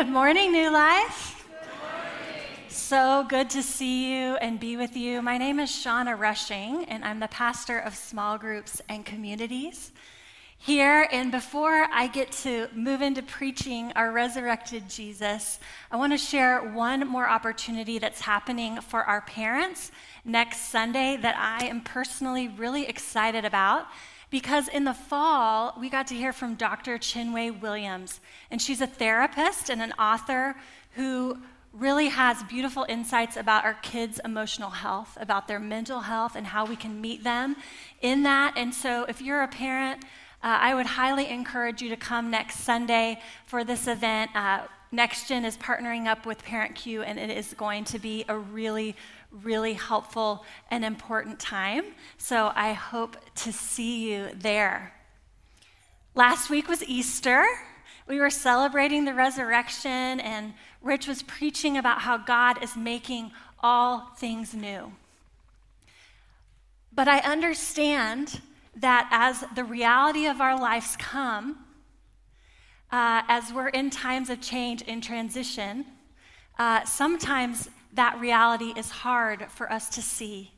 Good morning, New Life. So good to see you and be with you. My name is Shauna Rushing, and I'm the pastor of small groups and communities here. And before I get to move into preaching our resurrected Jesus, I want to share one more opportunity that's happening for our parents next Sunday that I am personally really excited about. Because in the fall, we got to hear from Dr. Chinwe Williams, and she's a therapist and an author who really has beautiful insights about our kids' emotional health, about their mental health, and how we can meet them in that. And so, if you're a parent, uh, I would highly encourage you to come next Sunday for this event. Uh, NextGen is partnering up with ParentCue, and it is going to be a really, really helpful and important time. So I hope to see you there. Last week was Easter. We were celebrating the resurrection, and Rich was preaching about how God is making all things new. But I understand that as the reality of our lives come, uh, as we're in times of change and transition, uh, sometimes that reality is hard for us to see,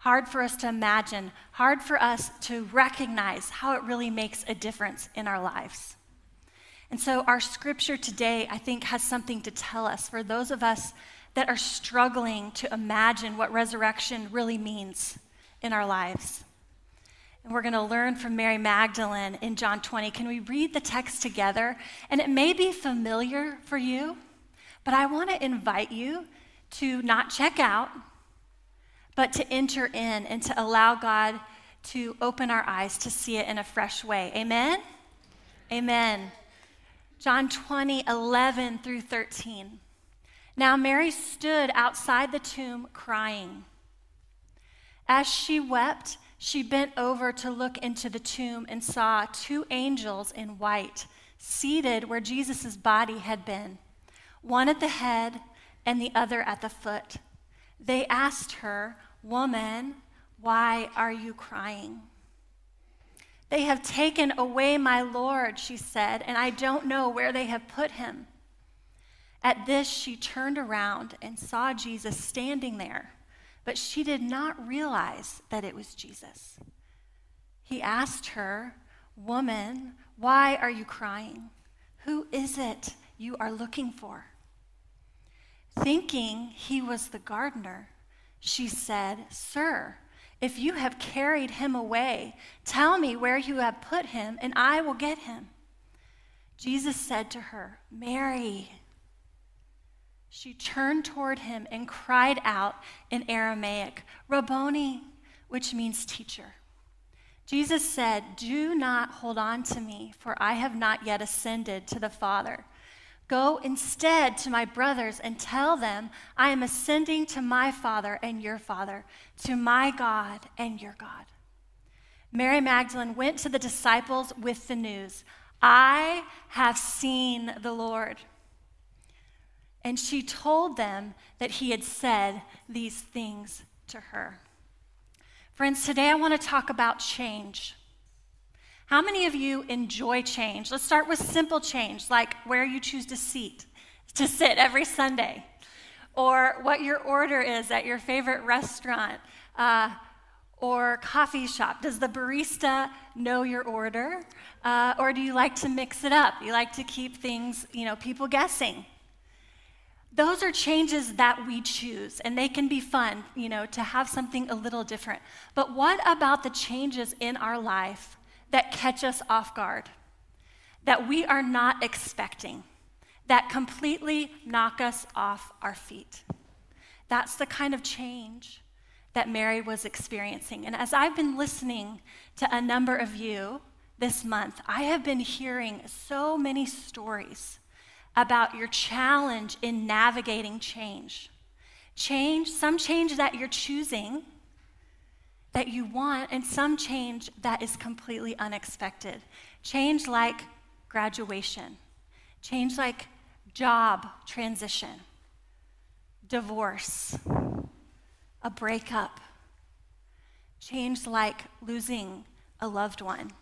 hard for us to imagine, hard for us to recognize how it really makes a difference in our lives. And so, our scripture today, I think, has something to tell us for those of us that are struggling to imagine what resurrection really means in our lives. And we're going to learn from Mary Magdalene in John 20. Can we read the text together? And it may be familiar for you, but I want to invite you to not check out, but to enter in and to allow God to open our eyes to see it in a fresh way. Amen? Amen. John 20, 11 through 13. Now Mary stood outside the tomb crying. As she wept, she bent over to look into the tomb and saw two angels in white seated where Jesus' body had been, one at the head and the other at the foot. They asked her, Woman, why are you crying? They have taken away my Lord, she said, and I don't know where they have put him. At this, she turned around and saw Jesus standing there, but she did not realize that it was Jesus. He asked her, Woman, why are you crying? Who is it you are looking for? Thinking he was the gardener, she said, Sir, if you have carried him away, tell me where you have put him, and I will get him. Jesus said to her, Mary. She turned toward him and cried out in Aramaic, Rabboni, which means teacher. Jesus said, Do not hold on to me, for I have not yet ascended to the Father. Go instead to my brothers and tell them, I am ascending to my Father and your Father, to my God and your God. Mary Magdalene went to the disciples with the news I have seen the Lord. And she told them that he had said these things to her. Friends, today I want to talk about change. How many of you enjoy change? Let's start with simple change, like where you choose to seat, to sit every Sunday, or what your order is at your favorite restaurant uh, or coffee shop. Does the barista know your order, uh, or do you like to mix it up? You like to keep things, you know, people guessing. Those are changes that we choose, and they can be fun, you know, to have something a little different. But what about the changes in our life that catch us off guard, that we are not expecting, that completely knock us off our feet. That's the kind of change that Mary was experiencing. And as I've been listening to a number of you this month, I have been hearing so many stories about your challenge in navigating change. Change, some change that you're choosing that you want, and some change that is completely unexpected. Change like graduation, change like job transition, divorce, a breakup, change like losing a loved one,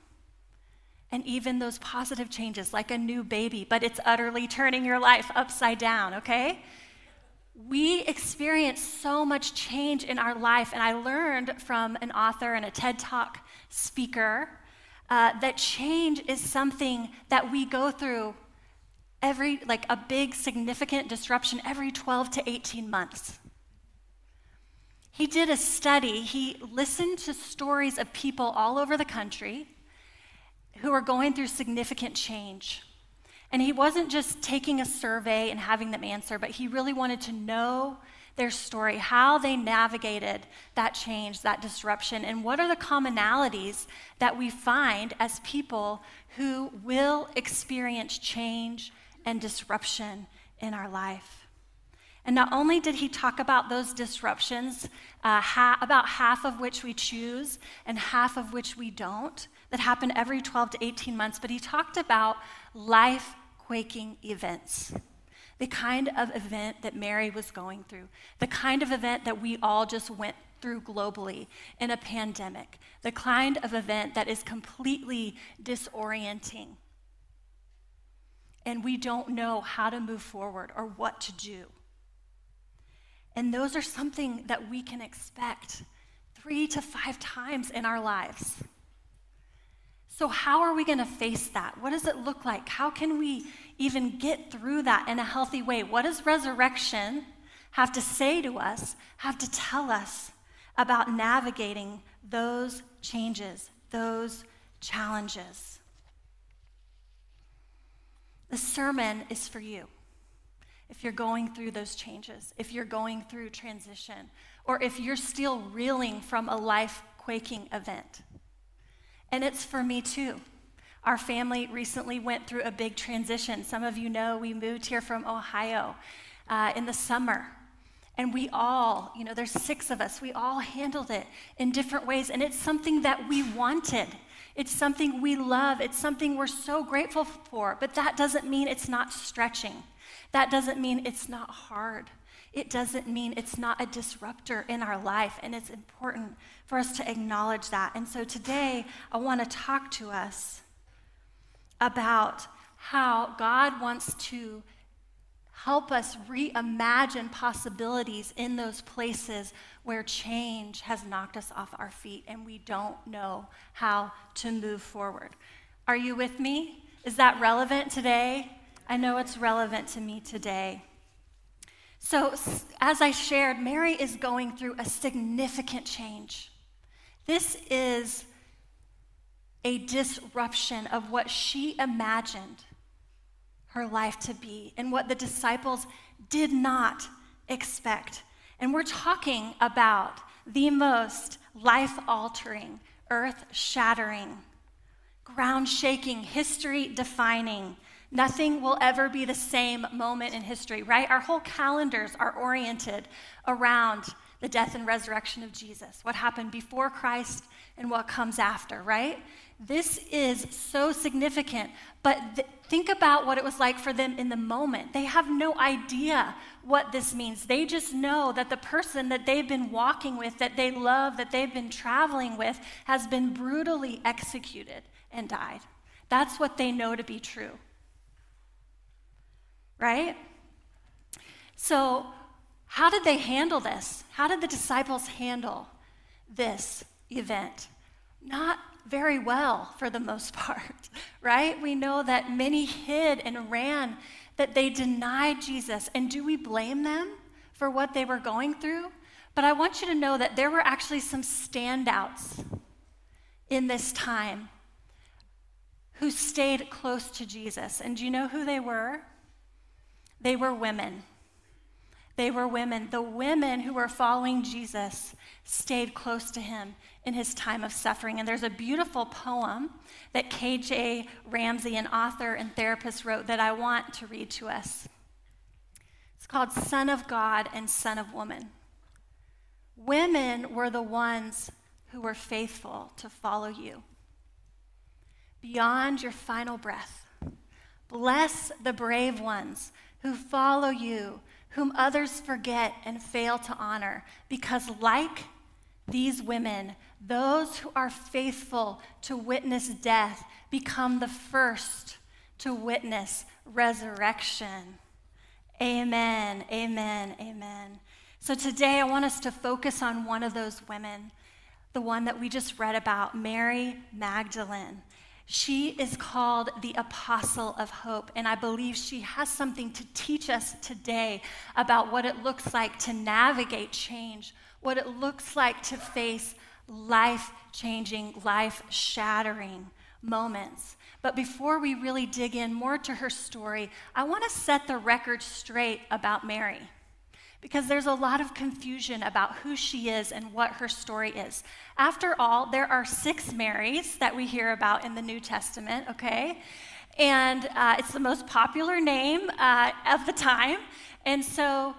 and even those positive changes, like a new baby, but it's utterly turning your life upside down, okay? We experience so much change in our life, and I learned from an author and a TED Talk speaker uh, that change is something that we go through every, like a big significant disruption every 12 to 18 months. He did a study, he listened to stories of people all over the country who are going through significant change. And he wasn't just taking a survey and having them answer, but he really wanted to know their story, how they navigated that change, that disruption, and what are the commonalities that we find as people who will experience change and disruption in our life. And not only did he talk about those disruptions, uh, ha- about half of which we choose and half of which we don't, that happen every 12 to 18 months, but he talked about life quaking events. The kind of event that Mary was going through, the kind of event that we all just went through globally in a pandemic, the kind of event that is completely disorienting. And we don't know how to move forward or what to do. And those are something that we can expect three to five times in our lives. So, how are we going to face that? What does it look like? How can we even get through that in a healthy way? What does resurrection have to say to us, have to tell us about navigating those changes, those challenges? The sermon is for you. If you're going through those changes, if you're going through transition, or if you're still reeling from a life quaking event. And it's for me too. Our family recently went through a big transition. Some of you know we moved here from Ohio uh, in the summer. And we all, you know, there's six of us, we all handled it in different ways. And it's something that we wanted. It's something we love. It's something we're so grateful for. But that doesn't mean it's not stretching. That doesn't mean it's not hard. It doesn't mean it's not a disruptor in our life. And it's important for us to acknowledge that. And so today, I want to talk to us about how God wants to help us reimagine possibilities in those places where change has knocked us off our feet and we don't know how to move forward. Are you with me? Is that relevant today? I know it's relevant to me today. So, as I shared, Mary is going through a significant change. This is a disruption of what she imagined her life to be and what the disciples did not expect. And we're talking about the most life altering, earth shattering, ground shaking, history defining. Nothing will ever be the same moment in history, right? Our whole calendars are oriented around the death and resurrection of Jesus, what happened before Christ and what comes after, right? This is so significant, but th- think about what it was like for them in the moment. They have no idea what this means. They just know that the person that they've been walking with, that they love, that they've been traveling with, has been brutally executed and died. That's what they know to be true. Right? So, how did they handle this? How did the disciples handle this event? Not very well for the most part, right? We know that many hid and ran, that they denied Jesus. And do we blame them for what they were going through? But I want you to know that there were actually some standouts in this time who stayed close to Jesus. And do you know who they were? They were women. They were women. The women who were following Jesus stayed close to him in his time of suffering. And there's a beautiful poem that K.J. Ramsey, an author and therapist, wrote that I want to read to us. It's called Son of God and Son of Woman. Women were the ones who were faithful to follow you beyond your final breath. Bless the brave ones who follow you whom others forget and fail to honor, because like these women, those who are faithful to witness death, become the first to witness resurrection. Amen, amen, amen. So today I want us to focus on one of those women, the one that we just read about, Mary Magdalene. She is called the Apostle of Hope, and I believe she has something to teach us today about what it looks like to navigate change, what it looks like to face life changing, life shattering moments. But before we really dig in more to her story, I want to set the record straight about Mary because there's a lot of confusion about who she is and what her story is. After all, there are six Marys that we hear about in the New Testament, okay? And uh, it's the most popular name uh, of the time. And so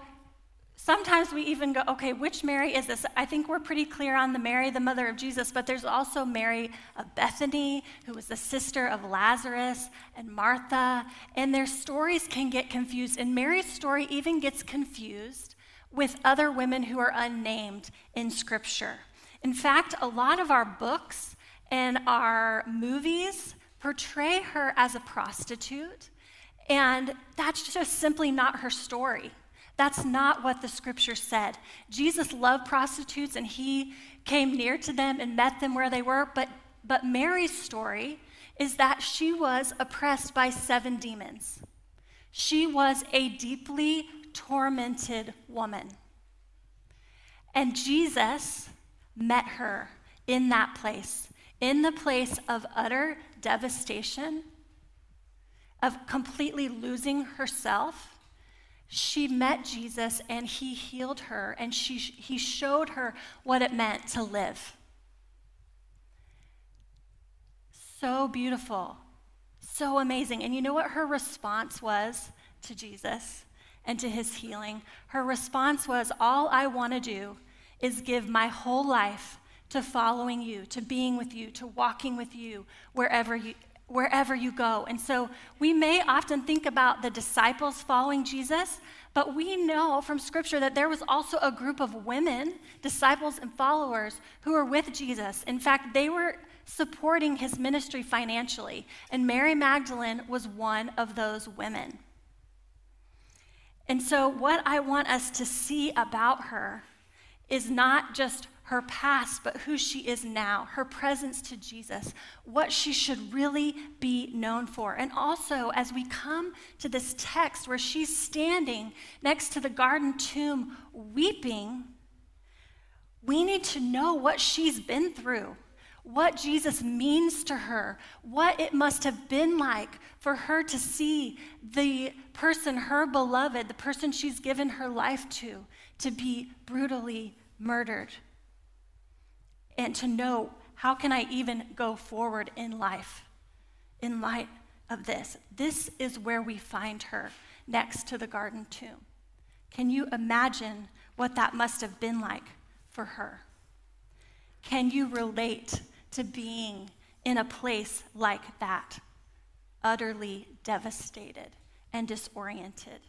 Sometimes we even go, okay, which Mary is this? I think we're pretty clear on the Mary, the mother of Jesus, but there's also Mary of Bethany, who was the sister of Lazarus and Martha, and their stories can get confused. And Mary's story even gets confused with other women who are unnamed in Scripture. In fact, a lot of our books and our movies portray her as a prostitute, and that's just simply not her story. That's not what the scripture said. Jesus loved prostitutes and he came near to them and met them where they were, but, but Mary's story is that she was oppressed by seven demons. She was a deeply tormented woman. And Jesus met her in that place, in the place of utter devastation, of completely losing herself she met Jesus and he healed her and she, he showed her what it meant to live. So beautiful, so amazing. And you know what her response was to Jesus and to his healing? Her response was All I want to do is give my whole life to following you, to being with you, to walking with you wherever you, wherever you go. And so we may often think about the disciples following Jesus, but we know from Scripture that there was also a group of women, disciples and followers, who were with Jesus. In fact, they were supporting his ministry financially, and Mary Magdalene was one of those women. And so, what I want us to see about her is not just her past, but who she is now, her presence to Jesus, what she should really be known for. And also, as we come to this text where she's standing next to the garden tomb weeping, we need to know what she's been through, what Jesus means to her, what it must have been like for her to see the person, her beloved, the person she's given her life to, to be brutally murdered and to know how can I even go forward in life in light of this. This is where we find her next to the garden tomb. Can you imagine what that must have been like for her? Can you relate to being in a place like that, utterly devastated and disoriented?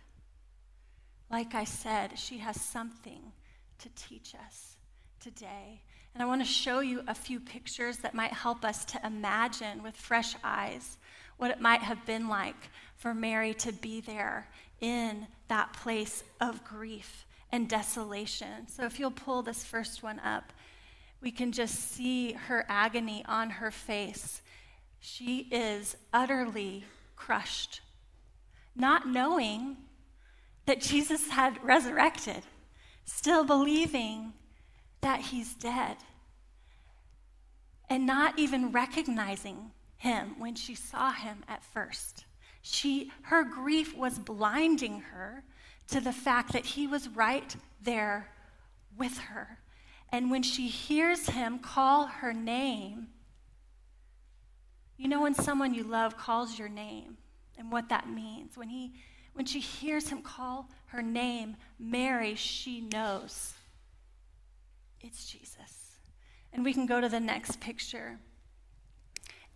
Like I said, she has something to teach us today. And I want to show you a few pictures that might help us to imagine with fresh eyes what it might have been like for Mary to be there in that place of grief and desolation. So if you'll pull this first one up, we can just see her agony on her face. She is utterly crushed, not knowing that Jesus had resurrected, still believing that he's dead and not even recognizing him when she saw him at first. She, her grief was blinding her to the fact that he was right there with her. And when she hears him call her name, you know when someone you love calls your name and what that means. When, he, when she hears him call her name, Mary, she knows it's Jesus. And we can go to the next picture.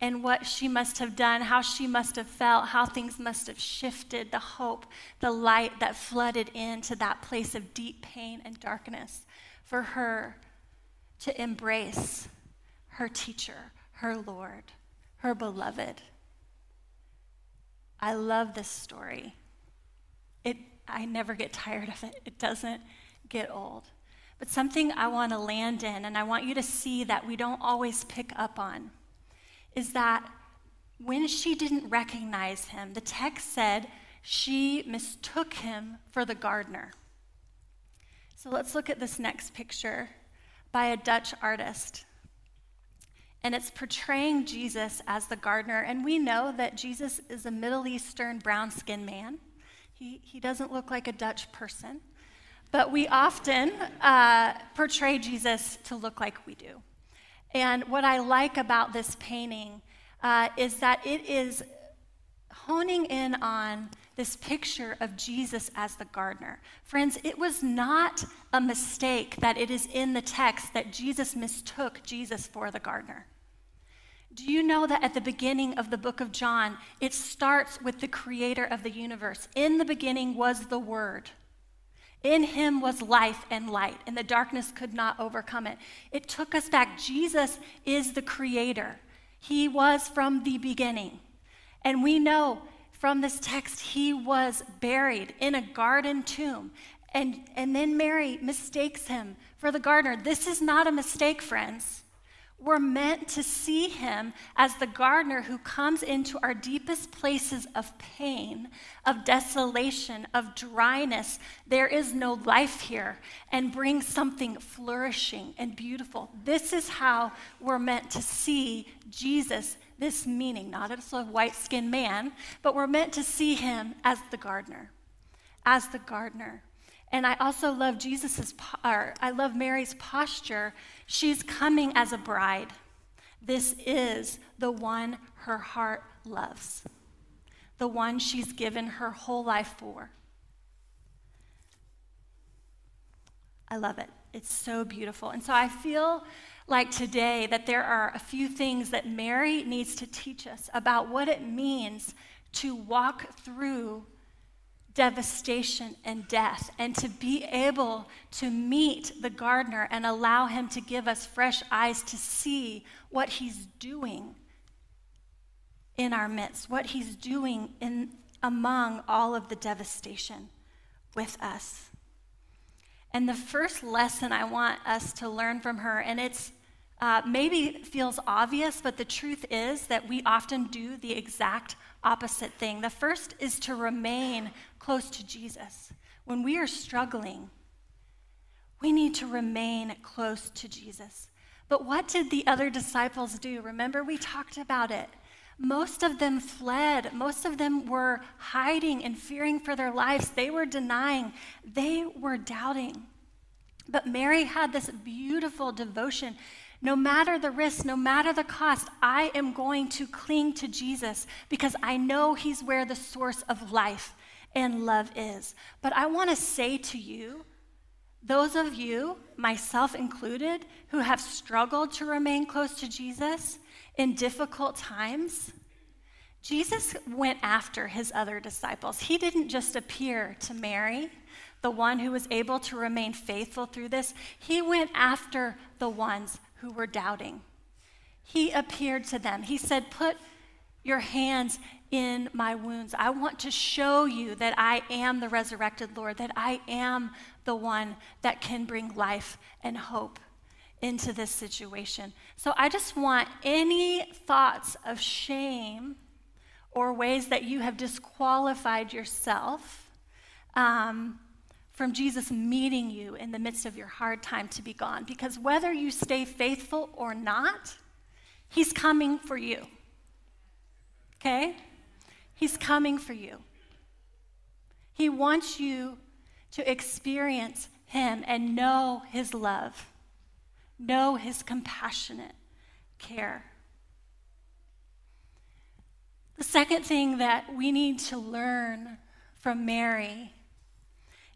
And what she must have done, how she must have felt, how things must have shifted, the hope, the light that flooded into that place of deep pain and darkness for her to embrace her teacher, her Lord, her beloved. I love this story. It, I never get tired of it, it doesn't get old. But something I want to land in, and I want you to see that we don't always pick up on, is that when she didn't recognize him, the text said she mistook him for the gardener. So let's look at this next picture by a Dutch artist. And it's portraying Jesus as the gardener. And we know that Jesus is a Middle Eastern brown skinned man. He, he doesn't look like a Dutch person. But we often uh, portray Jesus to look like we do. And what I like about this painting uh, is that it is honing in on this picture of Jesus as the gardener. Friends, it was not a mistake that it is in the text that Jesus mistook Jesus for the gardener. Do you know that at the beginning of the book of John, it starts with the creator of the universe? In the beginning was the Word. In him was life and light, and the darkness could not overcome it. It took us back. Jesus is the creator, he was from the beginning. And we know from this text, he was buried in a garden tomb. And, and then Mary mistakes him for the gardener. This is not a mistake, friends. We're meant to see him as the gardener who comes into our deepest places of pain, of desolation, of dryness. There is no life here, and brings something flourishing and beautiful. This is how we're meant to see Jesus, this meaning, not as a white skinned man, but we're meant to see him as the gardener. As the gardener. And I also love Jesus's, or I love Mary's posture. She's coming as a bride. This is the one her heart loves, the one she's given her whole life for. I love it. It's so beautiful. And so I feel like today that there are a few things that Mary needs to teach us about what it means to walk through devastation and death, and to be able to meet the gardener and allow him to give us fresh eyes to see what he's doing in our midst, what he's doing in, among all of the devastation with us. And the first lesson I want us to learn from her, and it's uh, maybe feels obvious, but the truth is that we often do the exact opposite thing. The first is to remain close to Jesus. When we are struggling, we need to remain close to Jesus. But what did the other disciples do? Remember, we talked about it. Most of them fled. Most of them were hiding and fearing for their lives. They were denying. They were doubting. But Mary had this beautiful devotion no matter the risk, no matter the cost, I am going to cling to Jesus because I know He's where the source of life and love is. But I want to say to you, those of you, myself included, who have struggled to remain close to Jesus in difficult times, Jesus went after his other disciples. He didn't just appear to Mary, the one who was able to remain faithful through this. He went after the ones who were doubting. He appeared to them. He said, Put your hands in my wounds. I want to show you that I am the resurrected Lord, that I am the one that can bring life and hope into this situation. So I just want any thoughts of shame or ways that you have disqualified yourself um, from Jesus meeting you in the midst of your hard time to be gone. Because whether you stay faithful or not, He's coming for you. Okay? He's coming for you. He wants you to experience Him and know His love, know His compassionate care. The second thing that we need to learn from Mary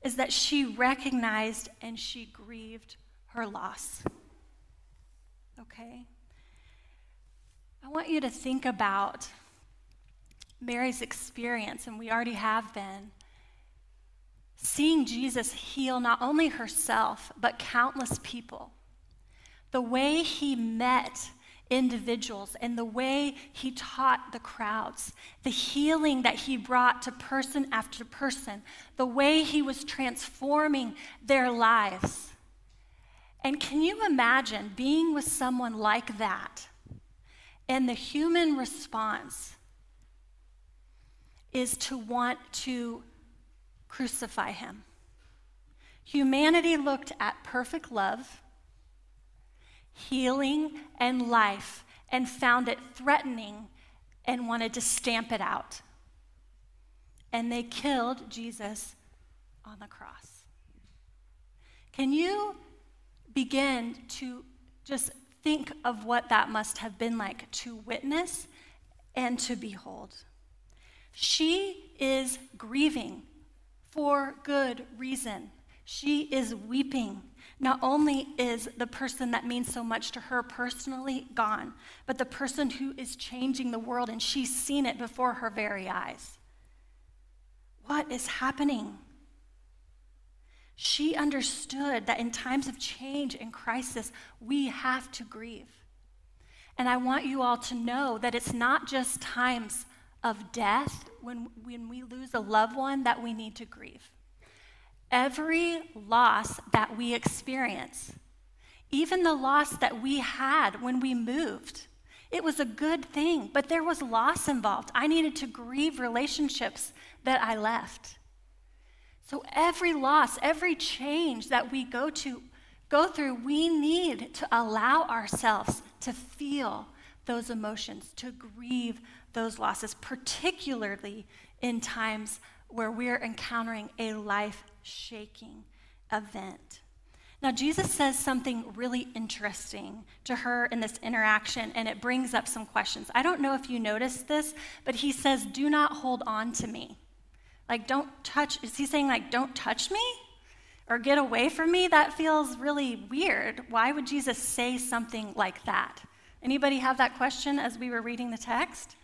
is that she recognized and she grieved her loss. Okay? I want you to think about Mary's experience, and we already have been, seeing Jesus heal not only herself, but countless people. the way he met individuals and the way he taught the crowds, the healing that he brought to person after person, the way he was transforming their lives. And can you imagine being with someone like that? And the human response is to want to crucify him. Humanity looked at perfect love, healing, and life and found it threatening and wanted to stamp it out. And they killed Jesus on the cross. Can you begin to just think of what that must have been like to witness and to behold? She is grieving for good reason. She is weeping. Not only is the person that means so much to her personally gone, but the person who is changing the world, and she's seen it before her very eyes. What is happening? She understood that in times of change and crisis, we have to grieve. And I want you all to know that it's not just times of death, when, when we lose a loved one, that we need to grieve. Every loss that we experience, even the loss that we had when we moved, it was a good thing, but there was loss involved. I needed to grieve relationships that I left. So every loss, every change that we go to go through, we need to allow ourselves to feel those emotions, to grieve those losses, particularly in times where we're encountering a life shaking event. Now, Jesus says something really interesting to her in this interaction, and it brings up some questions. I don't know if you noticed this, but he says, Do not hold on to me. Like, don't touch. Is he saying, like, don't touch me? Or get away from me? That feels really weird. Why would Jesus say something like that? Anybody have that question as we were reading the text?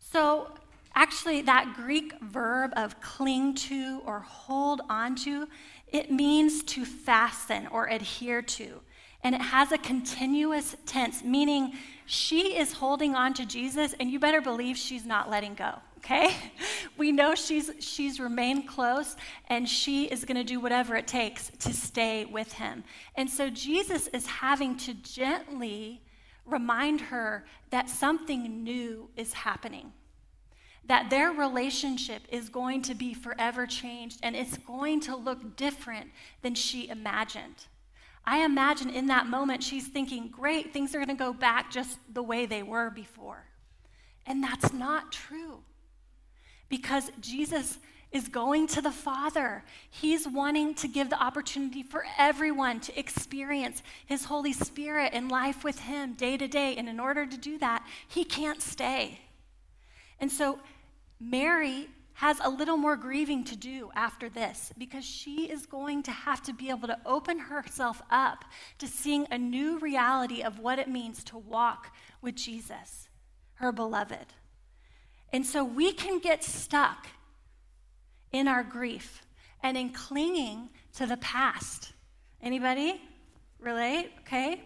So, actually, that Greek verb of cling to or hold on to, it means to fasten or adhere to. And it has a continuous tense, meaning she is holding on to Jesus, and you better believe she's not letting go. Okay? We know she's she's remained close and she is going to do whatever it takes to stay with him. And so Jesus is having to gently remind her that something new is happening. That their relationship is going to be forever changed and it's going to look different than she imagined. I imagine in that moment she's thinking, great, things are going to go back just the way they were before. And that's not true. Because Jesus is going to the Father. He's wanting to give the opportunity for everyone to experience His Holy Spirit and life with Him day to day. And in order to do that, He can't stay. And so Mary has a little more grieving to do after this because she is going to have to be able to open herself up to seeing a new reality of what it means to walk with Jesus, her beloved. And so we can get stuck in our grief and in clinging to the past. Anybody relate? Okay.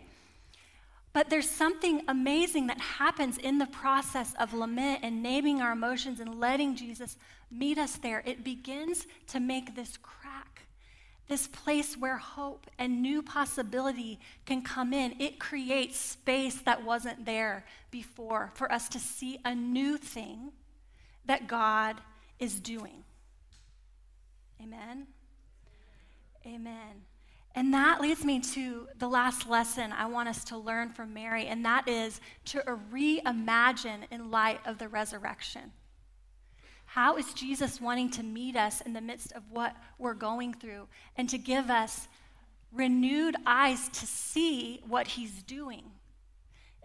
But there's something amazing that happens in the process of lament and naming our emotions and letting Jesus meet us there. It begins to make this crack, this place where hope and new possibility can come in. It creates space that wasn't there before for us to see a new thing that God is doing. Amen. Amen. And that leads me to the last lesson I want us to learn from Mary, and that is to reimagine in light of the resurrection. How is Jesus wanting to meet us in the midst of what we're going through and to give us renewed eyes to see what he's doing?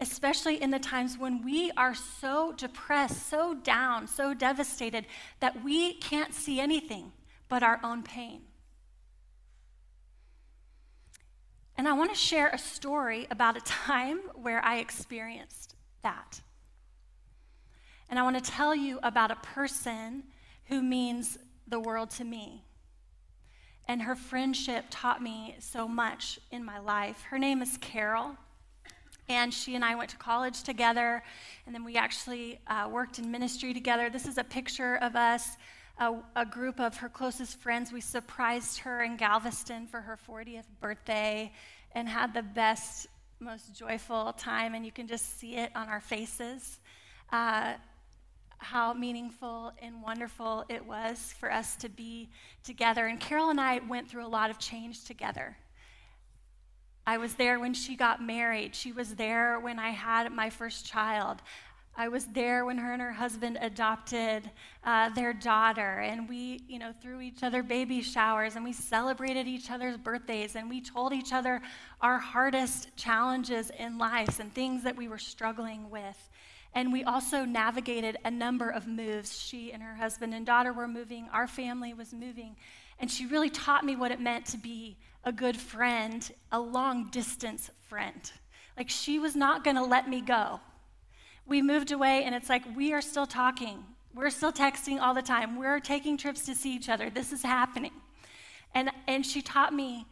Especially in the times when we are so depressed, so down, so devastated that we can't see anything but our own pain. And I want to share a story about a time where I experienced that. And I want to tell you about a person who means the world to me. and her friendship taught me so much in my life. Her name is Carol, and she and I went to college together, and then we actually uh, worked in ministry together. This is a picture of us, a, a, group of her closest friends. We surprised her in Galveston for her 40th birthday and had the best, most joyful time, and you can just see it on our faces. Uh, how meaningful and wonderful it was for us to be together. And Carol and I went through a lot of change together. I was there when she got married. She was there when I had my first child. I was there when her and her husband adopted uh, their daughter, and we, you know, threw each other baby showers, and we celebrated each other's birthdays, and we told each other our hardest challenges in life and things that we were struggling with. And we also navigated a number of moves. She and her husband and daughter were moving, our family was moving. And she really taught me what it meant to be a good friend, a long distance friend. Like she was not going to let me go. We moved away, and it's like we are still talking. We're still texting all the time. We're taking trips to see each other. This is happening. And, and she taught me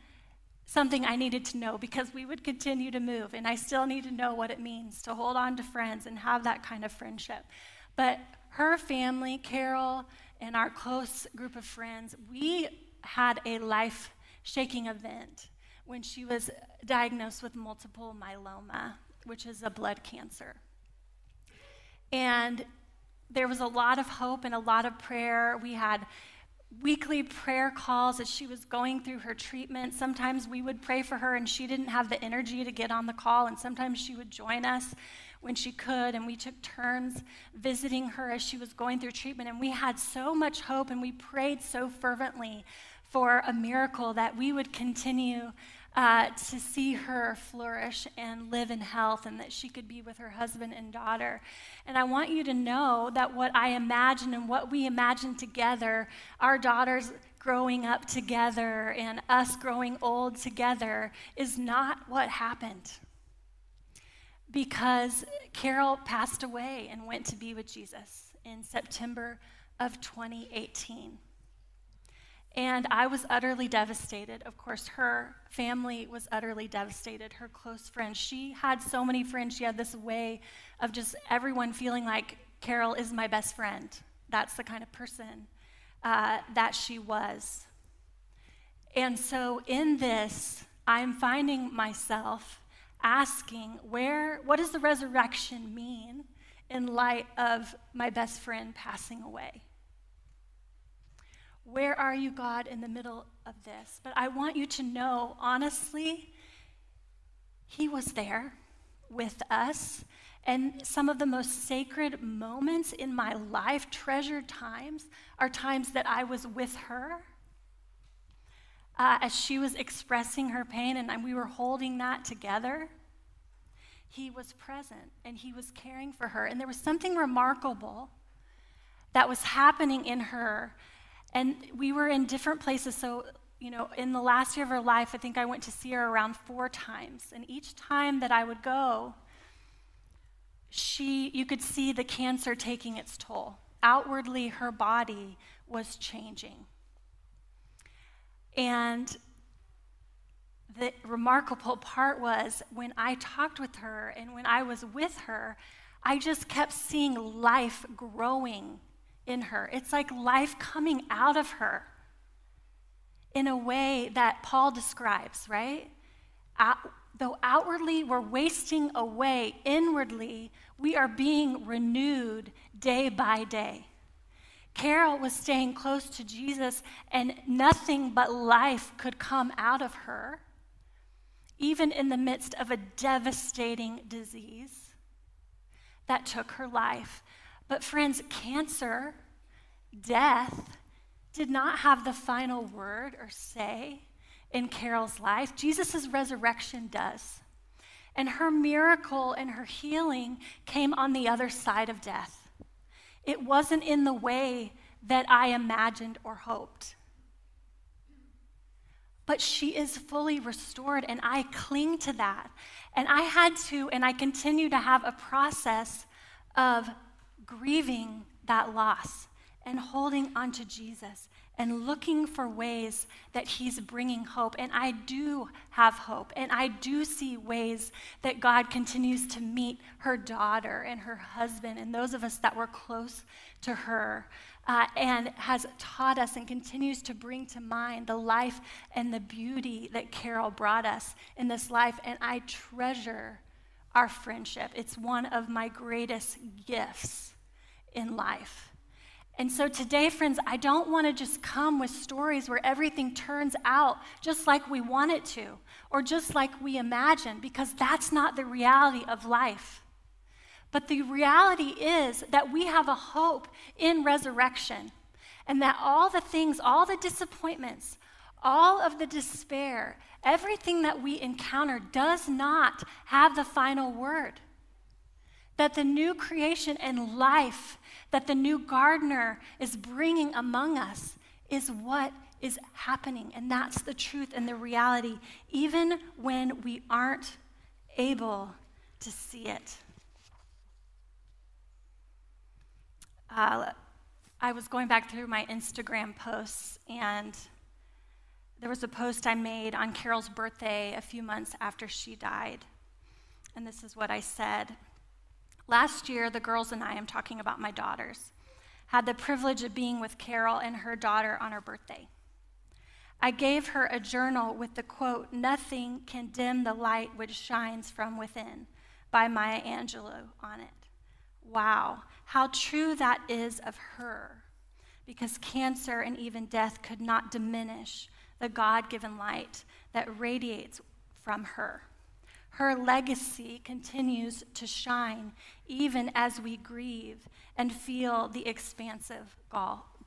something I needed to know because we would continue to move, and I still need to know what it means to hold on to friends and have that kind of friendship. But her family, Carol, and our close group of friends, we had a life shaking event when she was diagnosed with multiple myeloma, which is a blood cancer. And there was a lot of hope and a lot of prayer. We had weekly prayer calls as she was going through her treatment. Sometimes we would pray for her and she didn't have the energy to get on the call, and sometimes she would join us when she could, and we took turns visiting her as she was going through treatment. And we had so much hope and we prayed so fervently for a miracle that we would continue uh, to see her flourish and live in health and that she could be with her husband and daughter. And I want you to know that what I imagine and what we imagine together, our daughters growing up together and us growing old together, is not what happened. Because Carol passed away and went to be with Jesus in September of 2018. And I was utterly devastated. Of course, her family was utterly devastated, her close friends. She had so many friends. She had this way of just everyone feeling like Carol is my best friend. That's the kind of person uh, that she was. And so, in this, I'm finding myself asking, where, what does the resurrection mean in light of my best friend passing away? Where are you, God, in the middle of this? But I want you to know, honestly, He was there with us. And some of the most sacred moments in my life, treasured times, are times that I was with her uh, as she was expressing her pain and we were holding that together. He was present and he was caring for her. And there was something remarkable that was happening in her and we were in different places. So, you know, in the last year of her life, I think I went to see her around four times. And each time that I would go, she, you could see the cancer taking its toll. Outwardly, her body was changing. And the remarkable part was when I talked with her and when I was with her, I just kept seeing life growing in her. It's like life coming out of her in a way that Paul describes, right? Out, though outwardly we're wasting away, inwardly we are being renewed day by day. Carol was staying close to Jesus, and nothing but life could come out of her, even in the midst of a devastating disease that took her life. But, friends, cancer, death, did not have the final word or say in Carol's life. Jesus' resurrection does. And her miracle and her healing came on the other side of death. It wasn't in the way that I imagined or hoped. But she is fully restored, and I cling to that. And I had to, and I continue to have a process of grieving that loss and holding onto Jesus and looking for ways that He's bringing hope. And I do have hope. And I do see ways that God continues to meet her daughter and her husband and those of us that were close to her. Uh, and has taught us and continues to bring to mind the life and the beauty that Carol brought us in this life. And I treasure our friendship. It's one of my greatest gifts in life. And so today, friends, I don't want to just come with stories where everything turns out just like we want it to or just like we imagine, because that's not the reality of life. But the reality is that we have a hope in resurrection and that all the things, all the disappointments, all of the despair, everything that we encounter does not have the final word. That the new creation and life that the new gardener is bringing among us is what is happening. And that's the truth and the reality, even when we aren't able to see it. Uh, I was going back through my Instagram posts, and there was a post I made on Carol's birthday a few months after she died. And this is what I said. Last year, the girls and I, I'm talking about my daughters, had the privilege of being with Carol and her daughter on her birthday. I gave her a journal with the quote, Nothing can dim the light which shines from within, by Maya Angelou on it. Wow, how true that is of her, because cancer and even death could not diminish the God given light that radiates from her. Her legacy continues to shine even as we grieve and feel the expansive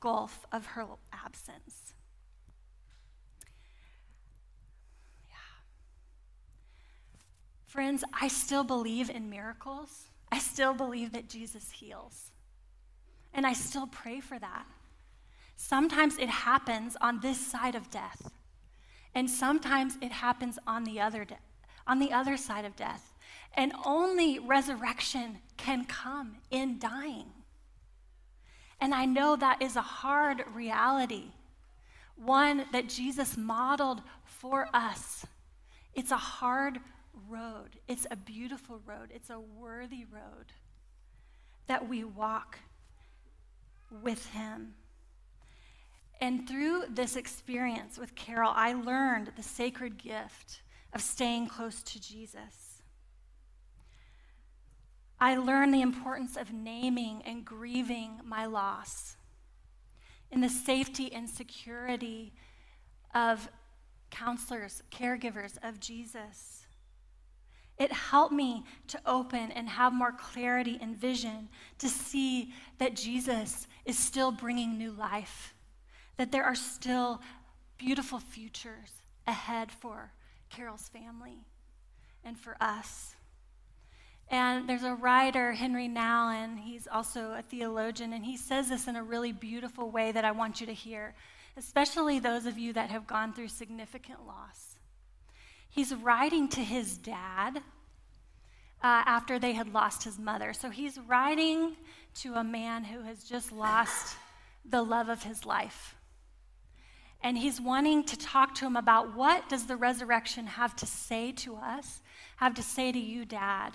gulf of her absence. Yeah. Friends, I still believe in miracles. I still believe that Jesus heals. And I still pray for that. Sometimes it happens on this side of death, and sometimes it happens on the other death on the other side of death. And only resurrection can come in dying. And I know that is a hard reality, one that Jesus modeled for us. It's a hard road, it's a beautiful road, it's a worthy road that we walk with Him. And through this experience with Carol, I learned the sacred gift of staying close to Jesus. I learned the importance of naming and grieving my loss in the safety and security of counselors, caregivers of Jesus. It helped me to open and have more clarity and vision to see that Jesus is still bringing new life, that there are still beautiful futures ahead for Carol's family and for us. And there's a writer, Henri Nouwen, he's also a theologian, and he says this in a really beautiful way that I want you to hear, especially those of you that have gone through significant loss. He's writing to his dad uh, after they had lost his mother. So he's writing to a man who has just lost the love of his life and he's wanting to talk to him about what does the resurrection have to say to us have to say to you dad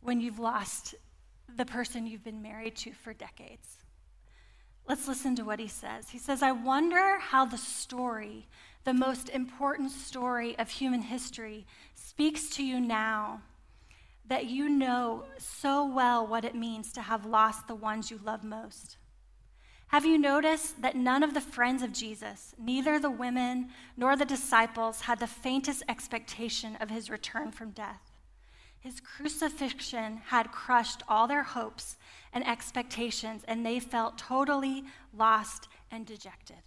when you've lost the person you've been married to for decades. Let's listen to what he says. He says i wonder how the story the most important story of human history speaks to you now that you know so well what it means to have lost the ones you love most have you noticed that none of the friends of Jesus, neither the women nor the disciples, had the faintest expectation of his return from death? His crucifixion had crushed all their hopes and expectations, and they felt totally lost and dejected.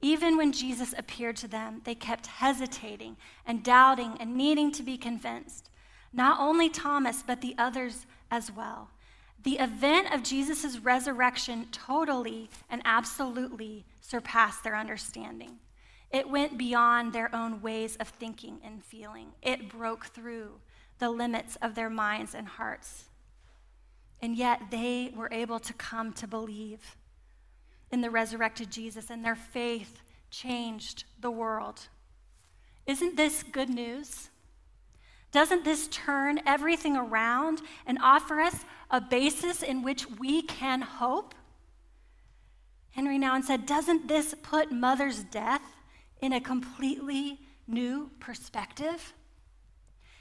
Even when Jesus appeared to them, they kept hesitating and doubting and needing to be convinced. Not only Thomas, but the others as well. The event of Jesus' resurrection totally and absolutely surpassed their understanding. It went beyond their own ways of thinking and feeling, it broke through the limits of their minds and hearts. And yet they were able to come to believe in the resurrected Jesus, and their faith changed the world. Isn't this good news? Doesn't this turn everything around and offer us a basis in which we can hope? Henri Nouwen said, Doesn't this put mother's death in a completely new perspective?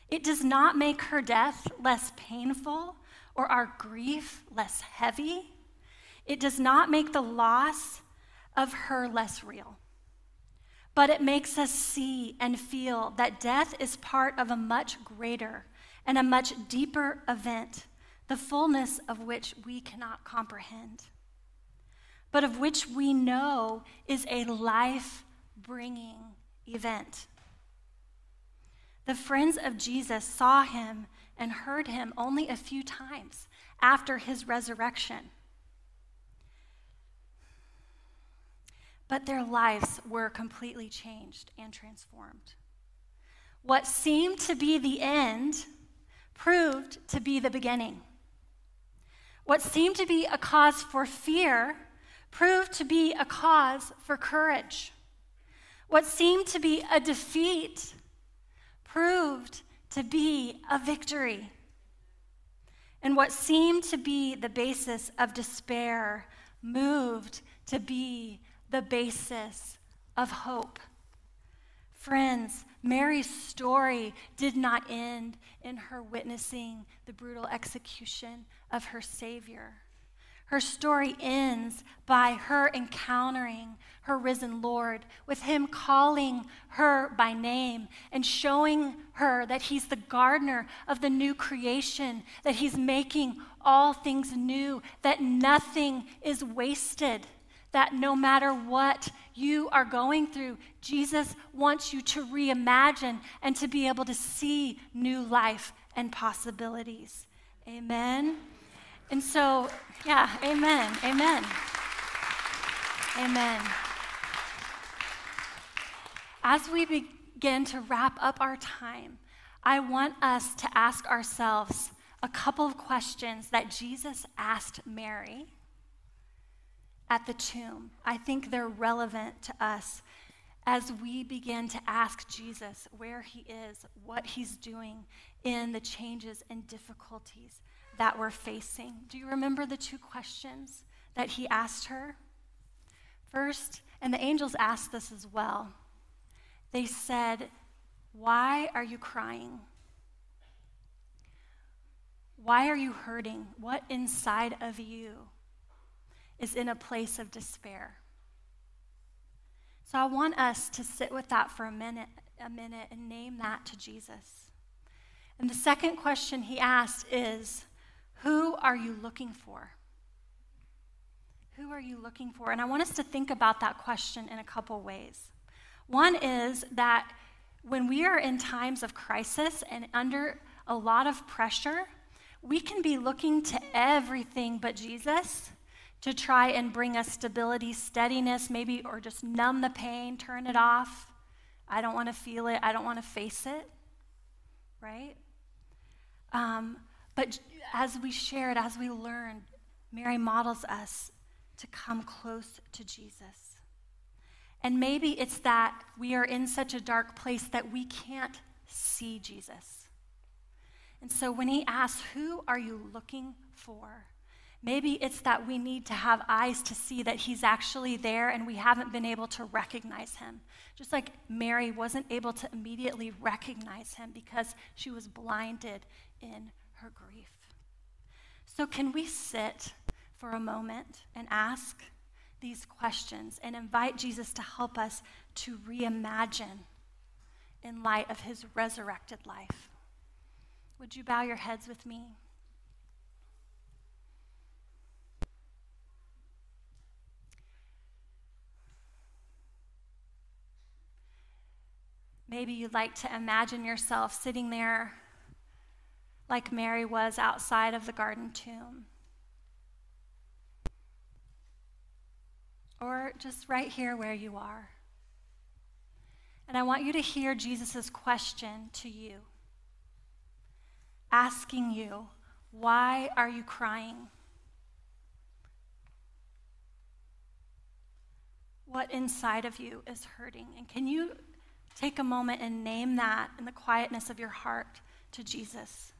It does not make her death less painful or our grief less heavy. It does not make the loss of her less real. But it makes us see and feel that death is part of a much greater and a much deeper event, the fullness of which we cannot comprehend, but of which we know is a life bringing event. The friends of Jesus saw him and heard him only a few times after his resurrection. But their lives were completely changed and transformed. What seemed to be the end proved to be the beginning. What seemed to be a cause for fear proved to be a cause for courage. What seemed to be a defeat proved to be a victory. And what seemed to be the basis of despair moved to be the basis of hope. Friends, Mary's story did not end in her witnessing the brutal execution of her Savior. Her story ends by her encountering her risen Lord, with him calling her by name and showing her that he's the gardener of the new creation, that he's making all things new, that nothing is wasted, that no matter what you are going through, Jesus wants you to reimagine and to be able to see new life and possibilities. Amen. And so, yeah, amen, amen, amen. As we begin to wrap up our time, I want us to ask ourselves a couple of questions that Jesus asked Mary at the tomb. I think they're relevant to us as we begin to ask Jesus where he is, what he's doing in the changes and difficulties that we're facing. Do you remember the two questions that he asked her? First, and the angels asked this as well. They said, Why are you crying? Why are you hurting? What inside of you is in a place of despair? So I want us to sit with that for a minute, a minute and name that to Jesus. And the second question he asked is, who are you looking for? Who are you looking for? And I want us to think about that question in a couple ways. One is that when we are in times of crisis and under a lot of pressure, we can be looking to everything but Jesus to try and bring us stability, steadiness, maybe, or just numb the pain, turn it off. I don't want to feel it. I don't want to face it, right? Um, but as we shared, as we learned, Mary models us to come close to Jesus. And maybe it's that we are in such a dark place that we can't see Jesus. And so when he asks, Who are you looking for? Maybe it's that we need to have eyes to see that he's actually there and we haven't been able to recognize him. Just like Mary wasn't able to immediately recognize him because she was blinded in her grief. So, can we sit for a moment and ask these questions and invite Jesus to help us to reimagine in light of his resurrected life? Would you bow your heads with me? Maybe you'd like to imagine yourself sitting there like Mary was outside of the garden tomb. Or just right here where you are. And I want you to hear Jesus' question to you, asking you, Why are you crying? what inside of you is hurting. And can you take a moment and name that in the quietness of your heart to Jesus?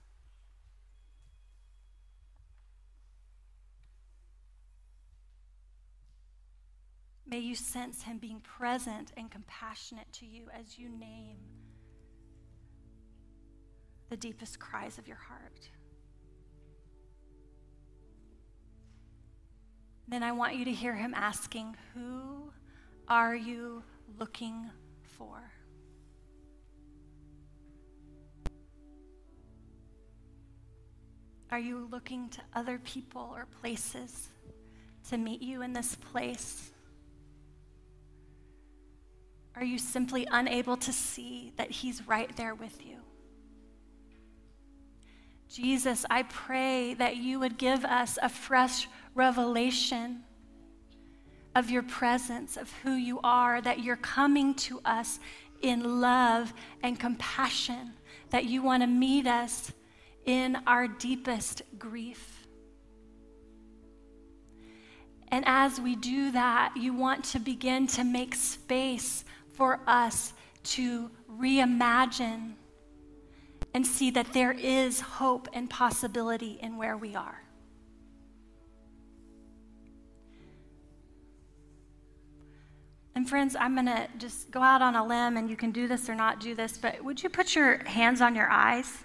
May you sense him being present and compassionate to you as you name the deepest cries of your heart. Then I want you to hear him asking, Who are you looking for? Are you looking to other people or places to meet you in this place? Are you simply unable to see that He's right there with you? Jesus, I pray that you would give us a fresh revelation of your presence, of who you are, that you're coming to us in love and compassion, that you want to meet us in our deepest grief. And as we do that, you want to begin to make space for us to reimagine and see that there is hope and possibility in where we are. And friends, I'm going to just go out on a limb, and you can do this or not do this, but would you put your hands on your eyes?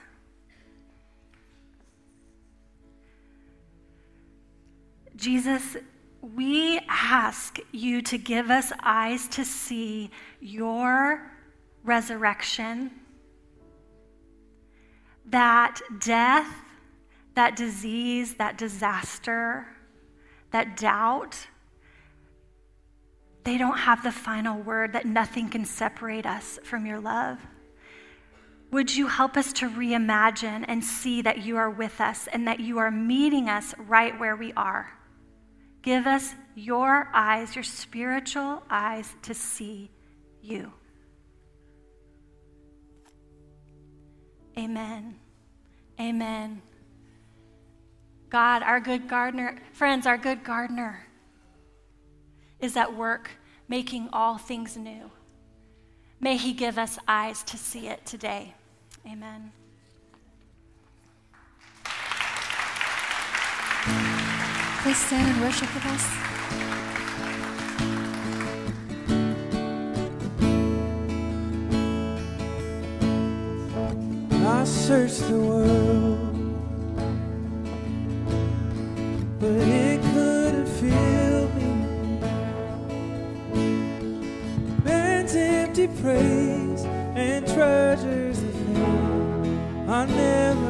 Jesus, we ask you to give us eyes to see your resurrection, that death, that disease, that disaster, that doubt, they don't have the final word, that nothing can separate us from your love. Would you help us to reimagine and see that you are with us and that you are meeting us right where we are? Give us your eyes, your spiritual eyes, to see you. Amen. Amen. God, our good gardener, friends, our good gardener is at work making all things new. May he give us eyes to see it today. Amen. Please stand and worship with us. I searched the world, but it couldn't fill me. Man's empty praise and treasures of fame I never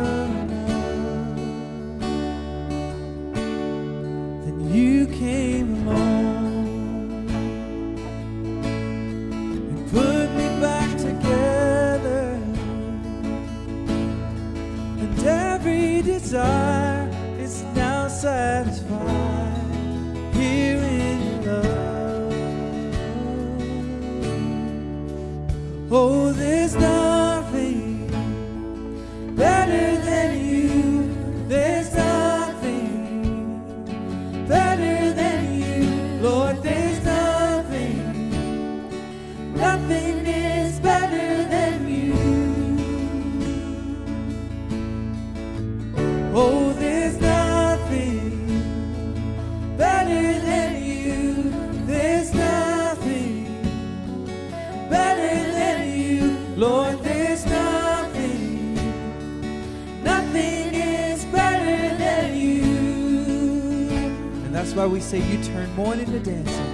that's why we say you turn mourning to dancing.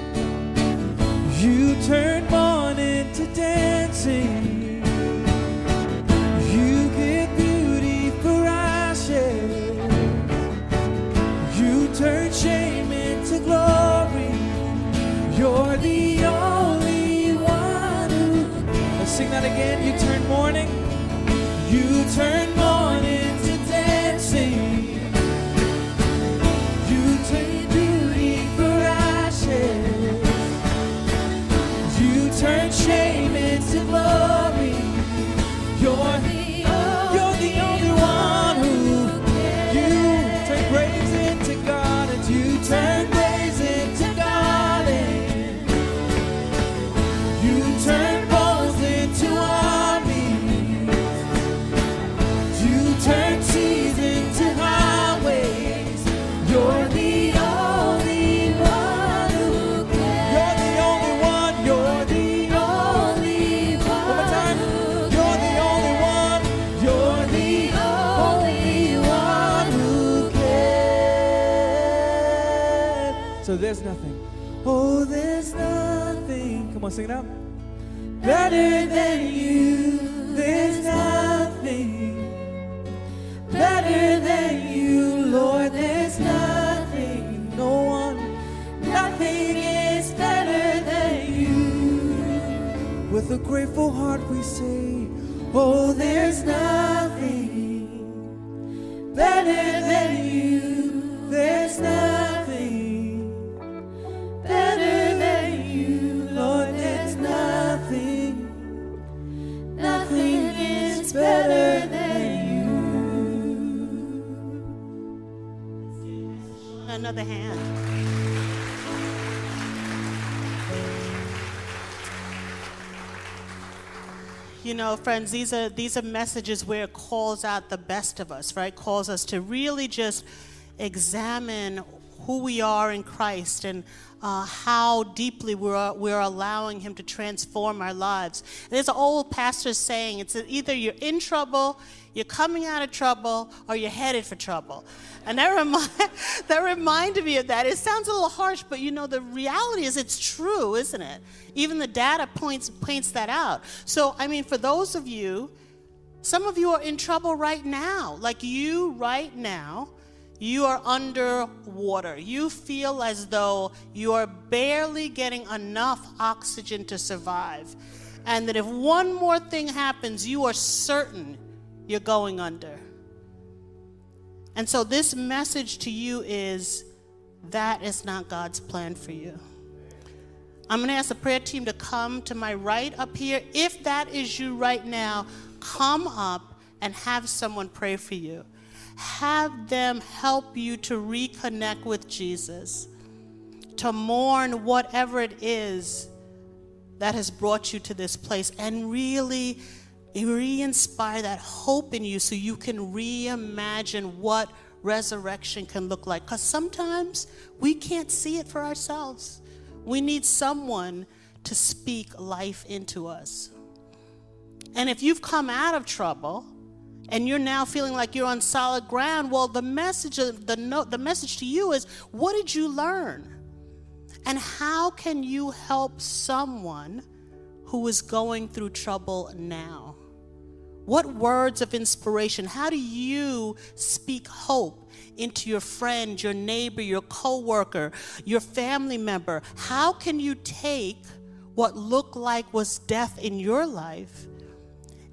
You turn mourning to dancing. You give beauty for ashes. You turn shame into glory. You're the only one who. Let's sing that again. You turn mourning. You turn there's nothing. Oh, there's nothing. Come on, sing it out. Better than you. There's nothing. Better than you, Lord. There's nothing. No one. Nothing is better than you. With a grateful heart, we say, Oh, there's nothing better than you. There's nothing Another hand. You know, friends, these are these are messages where it calls out the best of us, right? Calls us to really just examine who we are in Christ and uh, how deeply we're, we're allowing Him to transform our lives. There's an old pastor saying it's either you're in trouble, you're coming out of trouble, or you're headed for trouble. And that, remind, that reminded me of that. It sounds a little harsh, but you know, the reality is it's true, isn't it? Even the data points, points that out. So, I mean, for those of you, some of you are in trouble right now. Like you, right now, you are under water. You feel as though you are barely getting enough oxygen to survive. And that if one more thing happens, you are certain you're going under. And so, this message to you is that is not God's plan for you. I'm going to ask the prayer team to come to my right up here. If that is you right now, come up and have someone pray for you have them help you to reconnect with Jesus, to mourn whatever it is that has brought you to this place, and really re inspire that hope in you so you can reimagine what resurrection can look like. Because sometimes we can't see it for ourselves. We need someone to speak life into us. And if you've come out of trouble, and you're now feeling like you're on solid ground, well, the message, the, note, the message to you is what did you learn? And how can you help someone who is going through trouble now? What words of inspiration? How do you speak hope into your friend, your neighbor, your coworker, your family member? How can you take what looked like was death in your life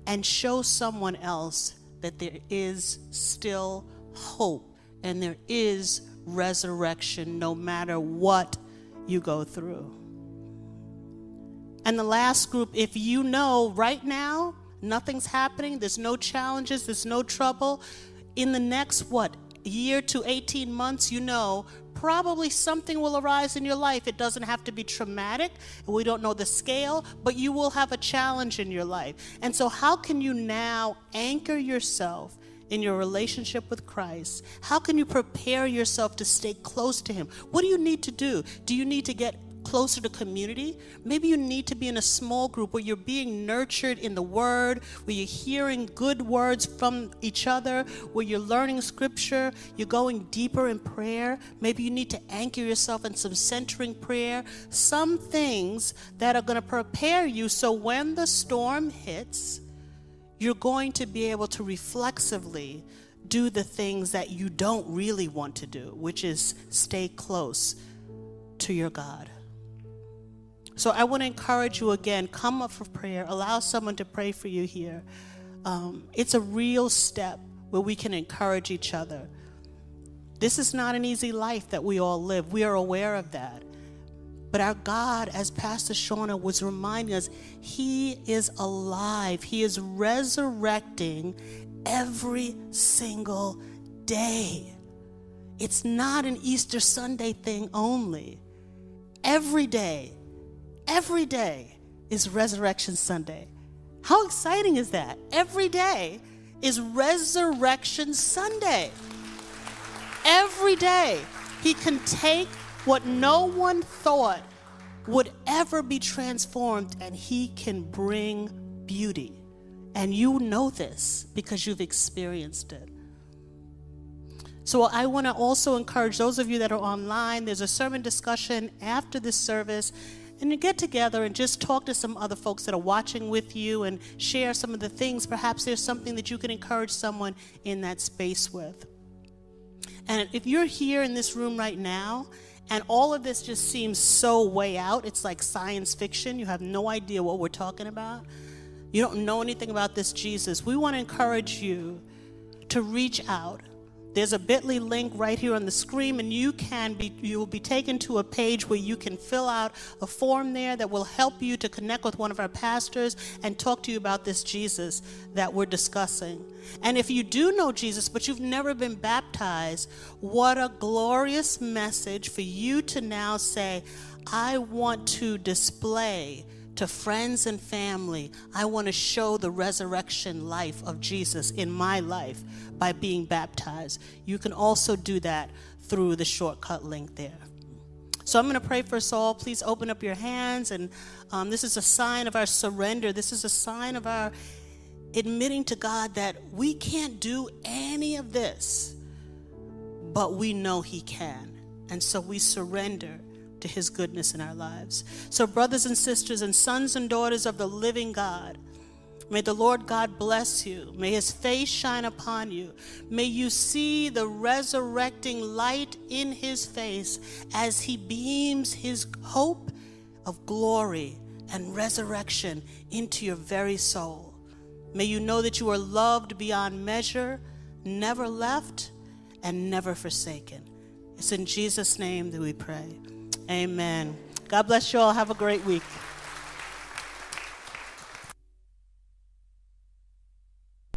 and show someone else that there is still hope and there is resurrection no matter what you go through. And the last group, if you know right now nothing's happening, there's no challenges, there's no trouble, in the next what, year to 18 months, you know probably something will arise in your life. It doesn't have to be traumatic. We don't know the scale, but you will have a challenge in your life. And so, how can you now anchor yourself? in your relationship with Christ? How can you prepare yourself to stay close to Him? What do you need to do? Do you need to get closer to community. Maybe you need to be in a small group where you're being nurtured in the word, where you're hearing good words from each other, where you're learning scripture, you're going deeper in prayer. Maybe you need to anchor yourself in some centering prayer. Some things that are going to prepare you so when the storm hits, you're going to be able to reflexively do the things that you don't really want to do, which is stay close to your God. So I want to encourage you again come up for prayer, allow someone to pray for you here. Um, it's a real step where we can encourage each other. This is not an easy life that we all live. We are aware of that. But our God, as Pastor Shauna was reminding us, He is alive. He is resurrecting every single day. It's not an Easter Sunday thing only. Every day, Every day is Resurrection Sunday. How exciting is that? Every day is Resurrection Sunday. Every day, He can take what no one thought would ever be transformed and He can bring beauty. And you know this because you've experienced it. So I want to also encourage those of you that are online, there's a sermon discussion after this service. And you get together and just talk to some other folks that are watching with you and share some of the things. Perhaps there's something that you can encourage someone in that space with. And if you're here in this room right now and all of this just seems so way out, it's like science fiction, you have no idea what we're talking about, you don't know anything about this Jesus, we want to encourage you to reach out there's a bit.ly link right here on the screen, and you can be you will be taken to a page where you can fill out a form there that will help you to connect with one of our pastors and talk to you about this Jesus that we're discussing. And if you do know Jesus, but you've never been baptized, what a glorious message for you to now say, I want to display to friends and family, I want to show the resurrection life of Jesus in my life by being baptized. You can also do that through the shortcut link there. So I'm going to pray for us all. Please open up your hands. And um, this is a sign of our surrender. This is a sign of our admitting to God that we can't do any of this, but we know He can. And so we surrender to his goodness in our lives. So, brothers and sisters, and sons and daughters of the living God, may the Lord God bless you. May his face shine upon you. May you see the resurrecting light in his face as he beams his hope of glory and resurrection into your very soul. May you know that you are loved beyond measure, never left, and never forsaken. It's in Jesus' name that we pray. Amen. God bless you all. Have a great week.